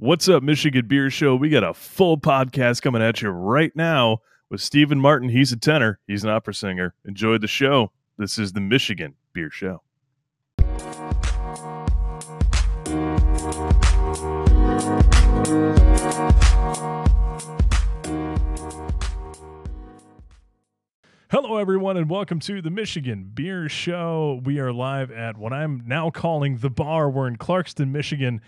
What's up, Michigan Beer Show? We got a full podcast coming at you right now with Stephen Martin. He's a tenor, he's an opera singer. Enjoy the show. This is the Michigan Beer Show. Hello, everyone, and welcome to the Michigan Beer Show. We are live at what I'm now calling the bar. We're in Clarkston, Michigan,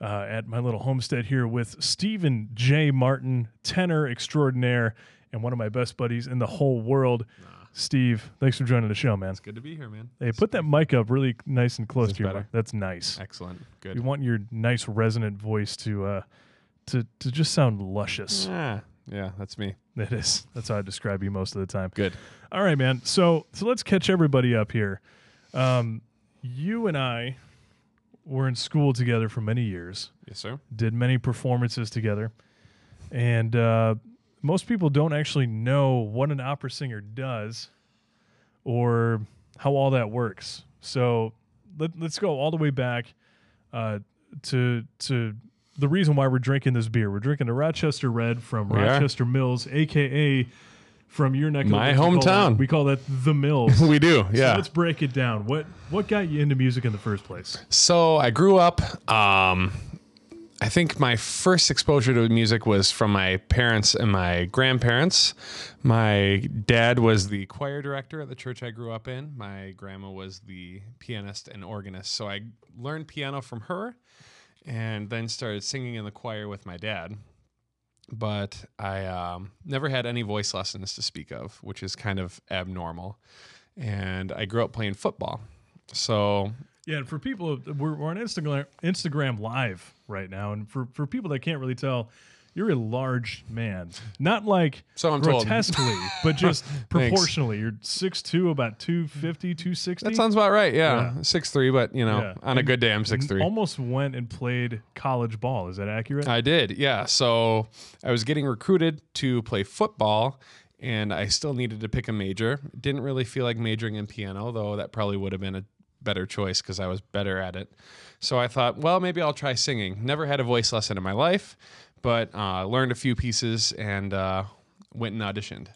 uh, at my little homestead here with Stephen J. Martin, tenor extraordinaire, and one of my best buddies in the whole world. Steve, thanks for joining the show, man. It's good to be here, man. Hey, put that mic up really nice and close to your better? mic. That's nice. Excellent. Good. We want your nice resonant voice to uh, to to just sound luscious. Ah, yeah, that's me. It is. That's how I describe you most of the time. Good. All right, man. So so let's catch everybody up here. Um, you and I were in school together for many years, Yes, sir. did many performances together, and uh, most people don't actually know what an opera singer does or how all that works. So let, let's go all the way back uh, to to the reason why we're drinking this beer. We're drinking a Rochester Red from We are. Rochester Mills, aka from your neck of the My woods, we call that- hometown. We call that the Mills. We do. So Yeah. let's break it down. What what got you into music in the first place? So I grew up. Um, I think my first exposure to music was from my parents and my grandparents. My dad was the choir director at the church I grew up in. My grandma was the pianist and organist. So I learned piano from her and then started singing in the choir with my dad. But I um, never had any voice lessons to speak of, which is kind of abnormal. And I grew up playing football. So Yeah, and for people, we're, we're on Instagram Instagram Live right now, and for for people that can't really tell, you're a large man. Not like So I'm grotesquely, but just proportionally. You're 6'2", about 250, 260. That sounds about right. Yeah, Yeah. six three, but you know, Yeah. on a good day, I'm six three. Almost went and played college ball. Is that accurate? I did, yeah. So I was getting recruited to play football, and I still needed to pick a major. Didn't really feel like majoring in piano, though that probably would have been a better choice because I was better at it. So I thought, well, maybe I'll try singing. Never had a voice lesson in my life, but uh, learned a few pieces and uh, went and auditioned.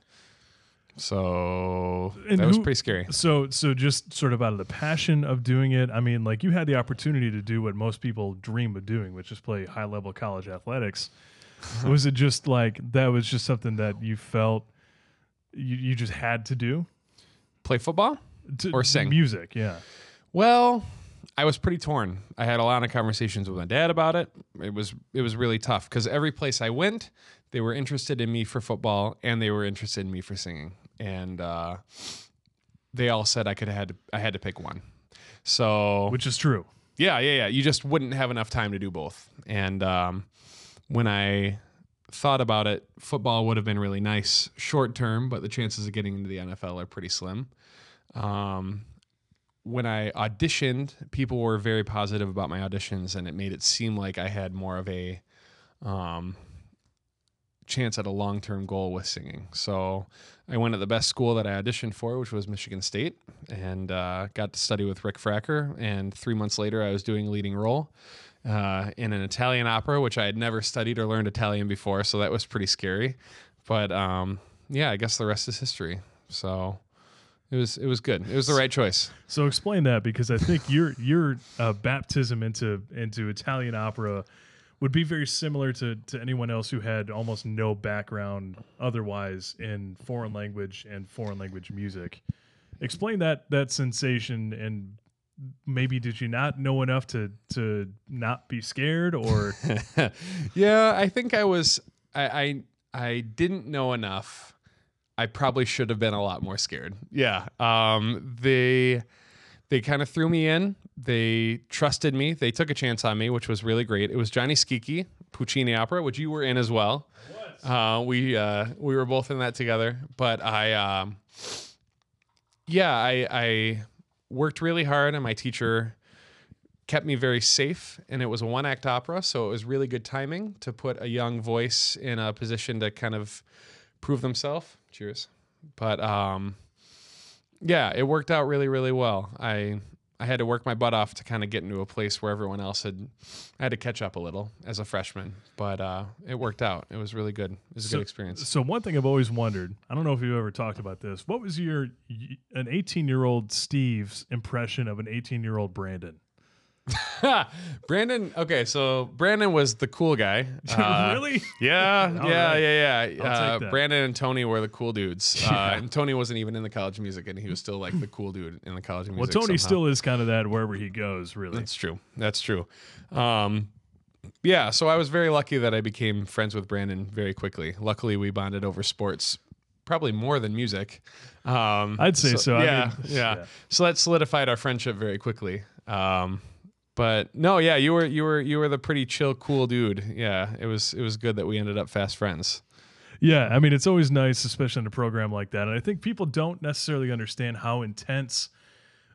So And that was pretty scary. So, so just sort of out of the passion of doing it. I mean, like you had the opportunity to do what most people dream of doing, which is play high level college athletics. was it just like that was just something that you felt you, you just had to do? Play football? To, Or sing. music? Yeah. Well, I was pretty torn. I had a lot of conversations with my dad about it. It was it was really tough because every place I went, they were interested in me for football and they were interested in me for singing, and uh, they all said I could have had to, I had to pick one. So Which is true. yeah, yeah, yeah. You just wouldn't have enough time to do both. And um, when I thought about it, football would have been really nice short term, but the chances of getting into the NFL are pretty slim. Um, when I auditioned, people were very positive about my auditions, and it made it seem like I had more of a um, chance at a long term goal with singing. So I went at the best school that I auditioned for, which was Michigan State, and uh, got to study with Rick Fracker. And three months later, I was doing a leading role uh, in an Italian opera, which I had never studied or learned Italian before, so that was pretty scary. But um, yeah, I guess the rest is history. So it was it was good. It was the right choice. So explain that because I think your your uh, baptism into into Italian opera would be very similar to to anyone else who had almost no background otherwise in foreign language and foreign language music. Explain that that sensation and maybe did you not know enough to to not be scared or yeah, I think I was I, I I didn't know enough. I probably should have been a lot more scared. Yeah. Um they they kind of threw me in. They trusted me. They took a chance on me, which was really great. It was Gianni Schicchi, Puccini opera, which you were in as well. Uh, we uh, we were both in that together. But I um, yeah, I I worked really hard and my teacher kept me very safe and it was a one act opera so it was really good timing to put a young voice in a position to kind of prove themselves cheers but um yeah it worked out really really well i I had to work my butt off to kind of get into a place where everyone else had. I had to catch up a little as a freshman, but uh, it worked out. It was really good. It was a So- good experience. So one thing I've always wondered, I don't know if you've ever talked about this. What was your an 18 year old Steve's impression of an 18 year old Brandon? Brandon. Okay, so Brandon was the cool guy. Uh, really? Yeah, All yeah, right. yeah, yeah. I'll Uh, take that. Brandon and Tony were the cool dudes. Uh, and Tony wasn't even in the College of Music, and he was still like the cool dude in the College of music. Well, Music. Tony somehow. still is kind of that wherever he goes. Really. That's true. That's true. Um, yeah, so I was very lucky that I became friends with Brandon very quickly. Luckily, we bonded over sports, probably more than music. Um, I'd say so. I Yeah, mean, yeah, yeah. So that solidified our friendship very quickly. Um, but no, yeah, you were you were you were the pretty chill, cool dude. Yeah, it was it was good that we ended up fast friends. Yeah, I mean, it's always nice, especially in a program like that. And I think people don't necessarily understand how intense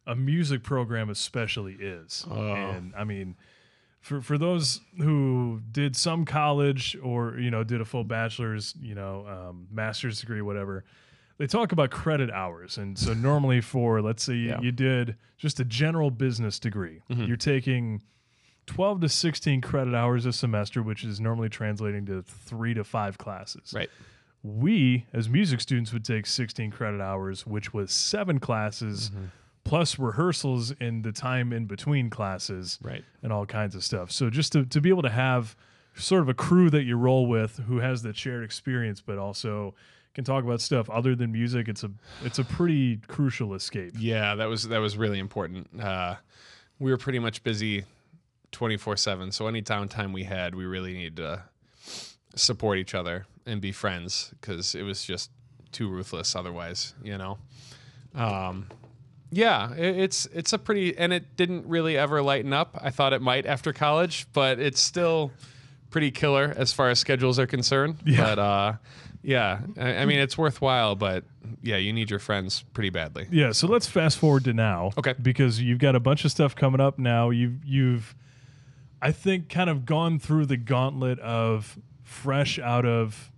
a music program, especially, is. Oh. And I mean, for for those who did some college or you know did a full bachelor's, you know, um, master's degree, whatever, they talk about credit hours. And so normally for let's say you, Yeah. you did just a general business degree, Mhm. you're taking 12 to 16 credit hours a semester, which is normally translating to three to five classes Right. we as music students would take 16 credit hours which was seven classes Mm-hmm. plus rehearsals in the time in between classes Right. and all kinds of stuff so just to, to be able to have sort of a crew that you roll with who has that shared experience but also can talk about stuff other than music it's a it's a pretty crucial escape Yeah, that was that was really important. Uh, we were pretty much busy twenty four seven. So any downtime we had, we really needed to support each other and be friends because it was just too ruthless otherwise. You know. Um, yeah, it's it's a pretty and it didn't really ever lighten up. I thought it might after college, but it's still pretty killer as far as schedules are concerned. Yeah. But uh, yeah, I, I mean it's worthwhile, but yeah, you need your friends pretty badly. Yeah, so let's fast forward to now. Okay. Because you've got a bunch of stuff coming up now. You've you've I think kind of gone through the gauntlet of fresh out of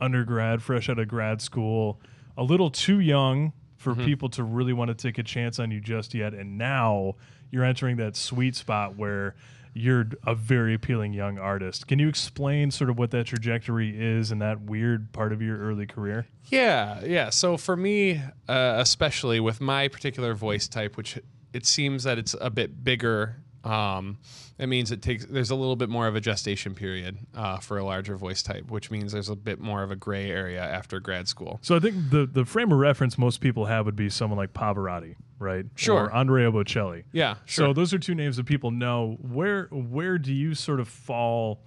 undergrad, fresh out of grad school, a little too young for Mm-hmm. people to really want to take a chance on you just yet. And now you're entering that sweet spot where you're a very appealing young artist. Can you explain sort of what that trajectory is and that weird part of your early career? Yeah, yeah. So for me, uh, especially with my particular voice type, which it seems that it's a bit bigger, um, that means it takes there's a little bit more of a gestation period uh, for a larger voice type, which means there's a bit more of a gray area after grad school. So I think the the frame of reference most people have would be someone like Pavarotti, right? Sure. Or Andrea Bocelli. Yeah, sure. So those are two names that people know. Where where do you sort of fall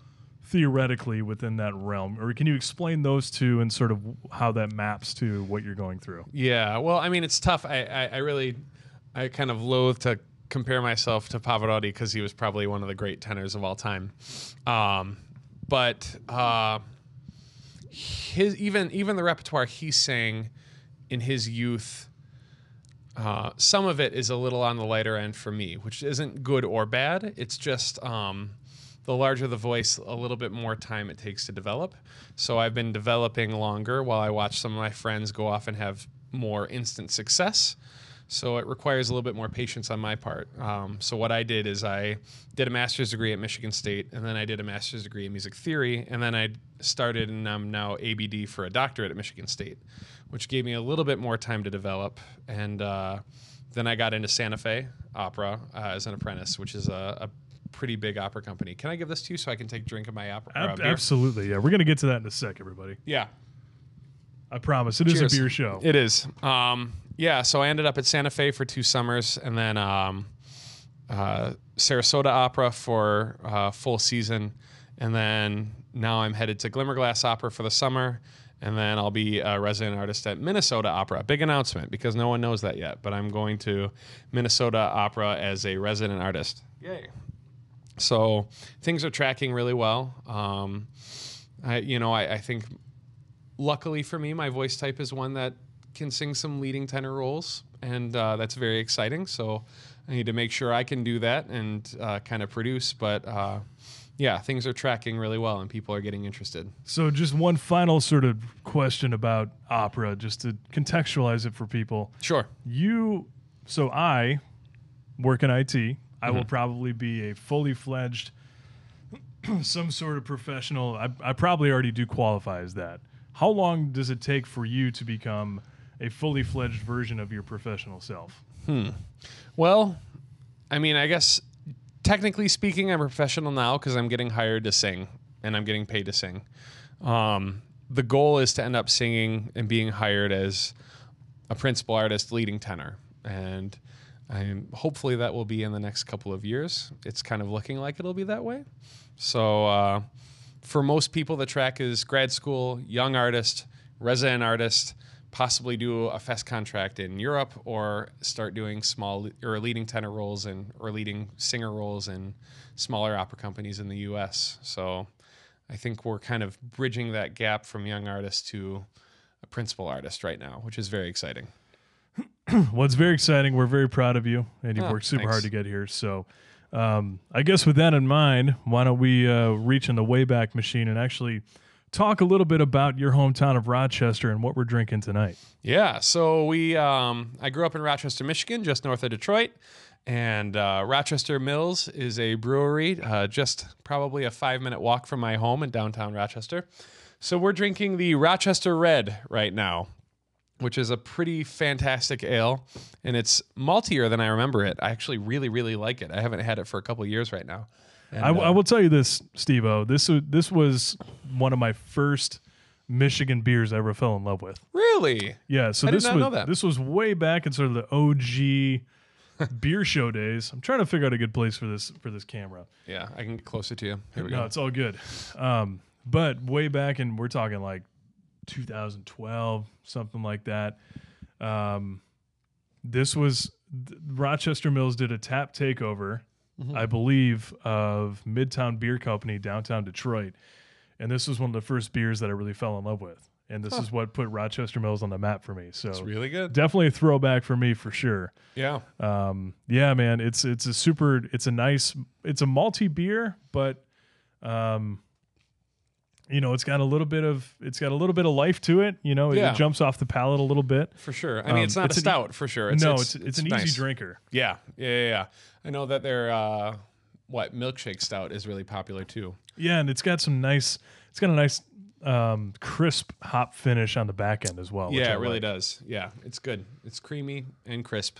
theoretically within that realm, or can you explain those two and sort of how that maps to what you're going through? Yeah, well, I mean, it's tough. I, I, I really, I kind of loathe to compare myself to Pavarotti because he was probably one of the great tenors of all time. Um, but uh, his even even the repertoire he sang in his youth, uh, some of it is a little on the lighter end for me, which isn't good or bad. It's just um, the larger the voice, a little bit more time it takes to develop. So I've been developing longer while I watch some of my friends go off and have more instant success. So it requires a little bit more patience on my part. Um, so what I did is I did a master's degree at Michigan State, and then I did a master's degree in music theory, and then I started and I'm now ABD for a doctorate at Michigan State, which gave me a little bit more time to develop. And uh, then I got into Santa Fe Opera uh, as an apprentice, which is a, a pretty big opera company. Can I give this to you so I can take a drink of my opera? uh, Ab- absolutely, yeah. We're gonna get to that in a sec, everybody. Yeah. I promise. It is Cheers. a beer show. It is. Um, yeah, so I ended up at Santa Fe for two summers and then um, uh, Sarasota Opera for uh, full season. And then now I'm headed to Glimmerglass Opera for the summer. And then I'll be a resident artist at Minnesota Opera. Big announcement because no one knows that yet, but I'm going to Minnesota Opera as a resident artist. Yay. So things are tracking really well. Um, I, you know, I, I think luckily for me, my voice type is one that can sing some leading tenor roles, and uh, that's very exciting. So I need to make sure I can do that and uh, kind of produce. But uh, yeah, things are tracking really well, and people are getting interested. So, just one final sort of question about opera, just to contextualize it for people. Sure. You, so I work in IT. I Mm-hmm. will probably be a fully fledged, some sort of professional. I, I probably already do qualify as that. How long does it take for you to become a fully fledged version of your professional self? Well, I mean, I guess technically speaking, I'm professional now because I'm getting hired to sing and I'm getting paid to sing. Um, the goal is to end up singing and being hired as a principal artist, leading tenor, and I'm hopefully that will be in the next couple of years. It's kind of looking like it'll be that way. So uh, for most people, the track is grad school, young artist, resident artist, possibly do a fest contract in Europe or start doing small or leading tenor roles and or leading singer roles in smaller opera companies in the U.S. So I think we're kind of bridging that gap from young artist to a principal artist right now, which is very exciting. Well, it's very exciting. We're very proud of you, and you've Oh, worked super thanks. hard to get here. So, um, I guess with that in mind, why don't we uh, reach in the Wayback Machine and actually talk a little bit about your hometown of Rochester and what we're drinking tonight? Yeah, so we um, I grew up in Rochester, Michigan, just north of Detroit, and uh, Rochester Mills is a brewery uh, just probably a five minute walk from my home in downtown Rochester. So we're drinking the Rochester Red right now, which is a pretty fantastic ale, and it's maltier than I remember it. I actually really really like it. I haven't had it for a couple years right now. And, I, I uh, will tell you this, Steve O. This this was one of my first Michigan beers I ever fell in love with. really Yeah, so I did this not was know that. this was way back in sort of the OG beer show days. I'm trying to figure out a good place for this for this camera. yeah. I can get closer to you. Here we No, go. it's all good. Um, but way back and we're talking like 2012, something like that. Um, this was th- Rochester Mills did a tap takeover, Mm-hmm. I believe, of Midtown Beer Company downtown Detroit, and this was one of the first beers that I really fell in love with. And this is what put Rochester Mills on the map for me. So It's really good. definitely a throwback for me for sure. Yeah. Um, yeah, man, it's it's a super, it's a nice, it's a malty beer, but um, you know, it's got a little bit of, it's got a little bit of life to it. You know, it, Yeah. it jumps off the palate a little bit. For sure. I mean, Um, it's not it's a stout for sure. It's, no, it's, it's it's, an nice. easy drinker. Yeah, yeah, yeah, yeah. I know that their uh, what milkshake stout is really popular too. Yeah, and it's got some nice, it's got a nice um, crisp hop finish on the back end as well. yeah, it really like. does. Yeah, it's good. It's creamy and crisp.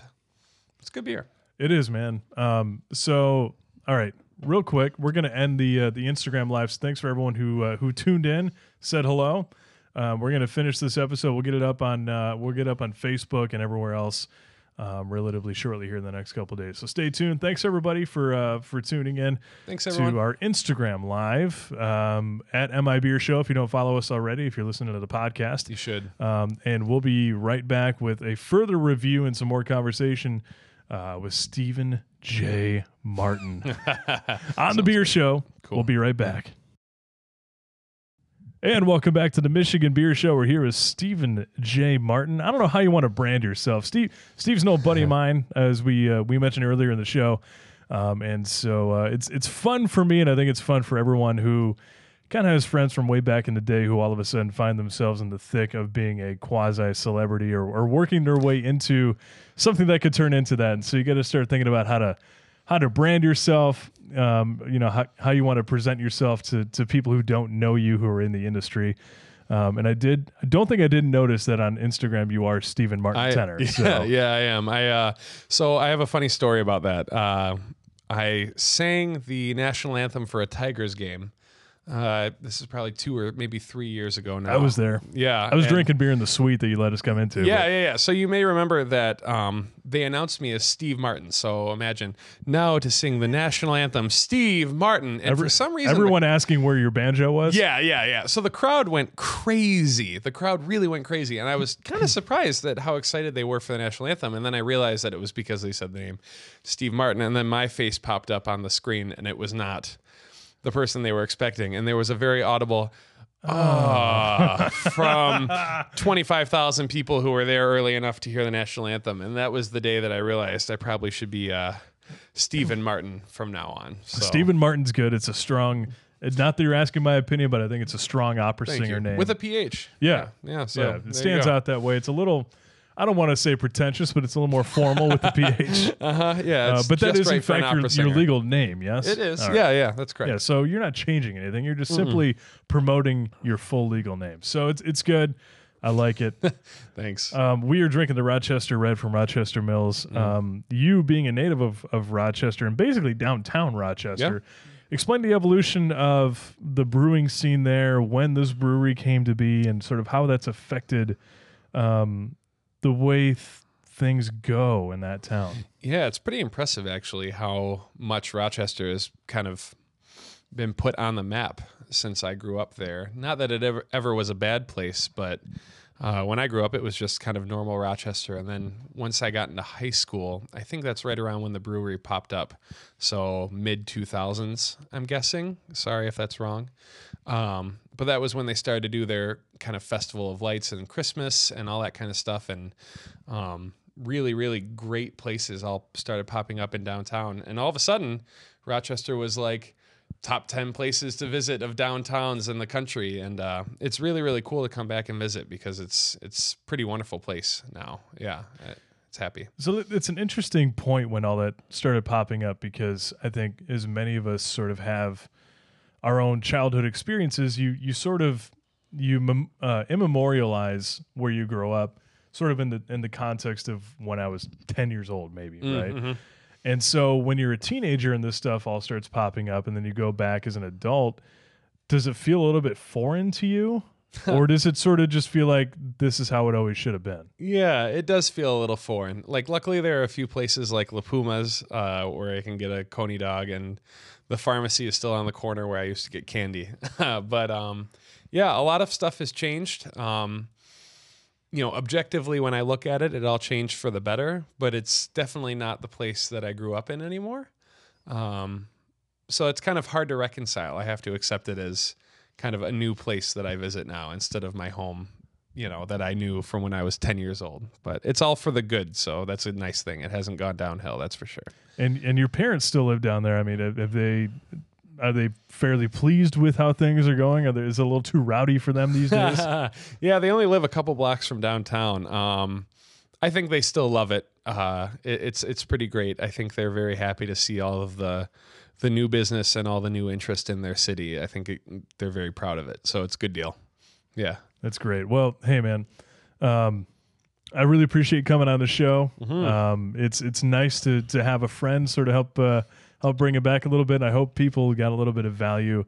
It's good beer. It is, man. Um, so, all right, real quick, we're gonna end the uh, the Instagram lives. Thanks for everyone who uh, who tuned in, said hello. Um, we're gonna finish this episode. We'll get it up on uh, we'll get up on Facebook and everywhere else um, relatively shortly here in the next couple days. So stay tuned. Thanks everybody for uh, for tuning in Thanks to our Instagram live um, at Mi Beer Show. If you don't follow us already, if you're listening to the podcast, you should. um, and we'll be right back with a further review and some more conversation uh, with Stephen J. Martin on the Beer Show. Cool. We'll be right back. And welcome back to the Michigan Beer Show. We're here with Stephen J. Martin. I don't know how you want to brand yourself, Steve. Steve's an old buddy of mine, as we uh, we mentioned earlier in the show, um, and so uh, it's it's fun for me, and I think it's fun for everyone who kind of has friends from way back in the day who all of a sudden find themselves in the thick of being a quasi celebrity or, or working their way into something that could turn into that. And so you got to start thinking about how to how to brand yourself, um, you know, how, how you want to present yourself to, to people who don't know you, who are in the industry. Um, and I did, I don't think I didn't notice that on Instagram you are Stephen Martin I, Tenor. Yeah, so yeah, I am. I uh, so I have a funny story about that. Uh, I sang the national anthem for a Tigers game. Uh, this is probably two or maybe three years ago now. I was there. Yeah, I was drinking beer in the suite that you let us come into. Yeah, but- yeah, yeah. So you may remember that um, they announced me as Steve Martin. So imagine now to sing the national anthem, Steve Martin. And Every- for some reason, the- everyone asking where your banjo was. yeah, yeah, yeah. So the crowd went crazy. The crowd really went crazy, and I was kind of surprised that how excited they were for the national anthem. And then I realized that it was because they said the name Steve Martin, and then my face popped up on the screen, and it was not the person they were expecting, and there was a very audible. Ah, from 25,000 people who were there early enough to hear the national anthem. And that was the day that I realized I probably should be uh, Stephen Martin from now on. So. Stephen Martin's good. It's a strong. It's not that you're asking my opinion, but I think it's a strong opera Thank singer you. name. With a PH. Yeah. Yeah. So yeah, it stands out that way. It's a little. I don't want to say pretentious, but it's a little more formal with the PH. Uh huh. Yeah. Uh, but that is in fact your, your legal name, yes? It is. Right. Yeah. Yeah. That's correct. Yeah, so you're not changing anything. You're just simply promoting your full legal name. So it's it's good. I like it. Thanks. Um, we are drinking the Rochester Red from Rochester Mills. Um, you being a native of, of Rochester and basically downtown Rochester, explain the evolution of the brewing scene there, when this brewery came to be, and sort of how that's affected um, the way th- things go in that town. Yeah, it's pretty impressive actually how much Rochester has kind of been put on the map since I grew up there. Not that it ever ever was a bad place, but uh, when I grew up, it was just kind of normal Rochester. And then once I got into high school, I think that's right around when the brewery popped up. So mid 2000s, I'm guessing. Sorry if that's wrong. Um, but that was when they started to do their kind of festival of lights and Christmas and all that kind of stuff. And um, really, really great places all started popping up in downtown. And all of a sudden, Rochester was like top 10 places to visit of downtowns in the country. And uh, it's really, really cool to come back and visit because it's it's pretty wonderful place now. Yeah, it's happy. So it's an interesting point when all that started popping up because I think as many of us sort of have our own childhood experiences, you you sort of you uh, immemorialize where you grow up, sort of in the in the context of when I was ten years old, maybe right. And so when you're a teenager and this stuff all starts popping up, and then you go back as an adult, does it feel a little bit foreign to you? Or does it sort of just feel like this is how it always should have been? Yeah, it does feel a little foreign. Like, luckily, there are a few places like La Puma's uh, where I can get a coney dog, and the pharmacy is still on the corner where I used to get candy. but um, yeah, a lot of stuff has changed. Um, you know, objectively, when I look at it, it all changed for the better, but it's definitely not the place that I grew up in anymore. Um, so it's kind of hard to reconcile. I have to accept it as kind of a new place that I visit now instead of my home you know that I knew from when I was 10 years old. But it's all for the good, so that's a nice thing. It hasn't gone downhill, that's for sure. And and your parents still live down there. I mean, have, have they are they fairly pleased with how things are going? Are there, is it a little too rowdy for them these days? yeah, they only live a couple blocks from downtown. Um, I think they still love it. Uh, it. It's it's pretty great. I think they're very happy to see all of the the new business and all the new interest in their city. I think it, they're very proud of it. So it's a good deal. Yeah. That's great. Well, hey man, um, I really appreciate coming on the show. Mm-hmm. Um, it's it's nice to to have a friend sort of help uh, help bring it back a little bit. And I hope people got a little bit of value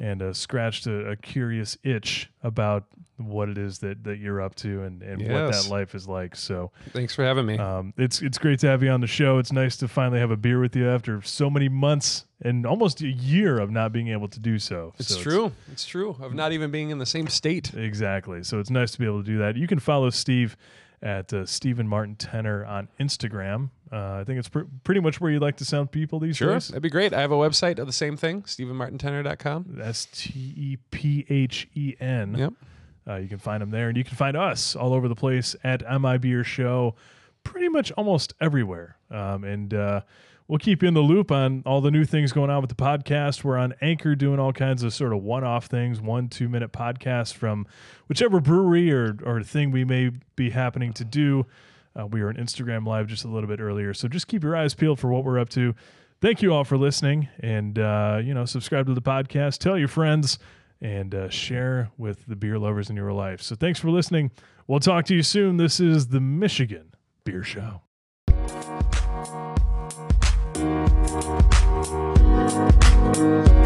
and uh, scratched a, a curious itch about what it is that, that you're up to and, and what that life is like. So Thanks for having me. um, it's it's great to have you on the show. It's nice to finally have a beer with you after so many months and almost a year of not being able to do so. it's So true. It's true. Of not even being in the same state. Exactly. So it's nice to be able to do that. You can follow Steve at uh, Stephen Martin Tenor on Instagram. Uh, I think it's pr- pretty much where you'd like to sound people these Sure. days. That'd be great. I have a website of the same thing, StephenMartinTenor.com. S T E P H E N. Yep. Uh, you can find them there, and you can find us all over the place at MI Beer Show, pretty much almost everywhere. Um, and uh, we'll keep you in the loop on all the new things going on with the podcast. We're on Anchor doing all kinds of sort of one-off things, one two-minute podcasts from whichever brewery or or thing we may be happening to do. Uh, we were on Instagram Live just a little bit earlier, so just keep your eyes peeled for what we're up to. Thank you all for listening, and uh, you know, subscribe to the podcast, tell your friends, and uh, share with the beer lovers in your life. So, thanks for listening. We'll talk to you soon. This is the Michigan Beer Show. Thank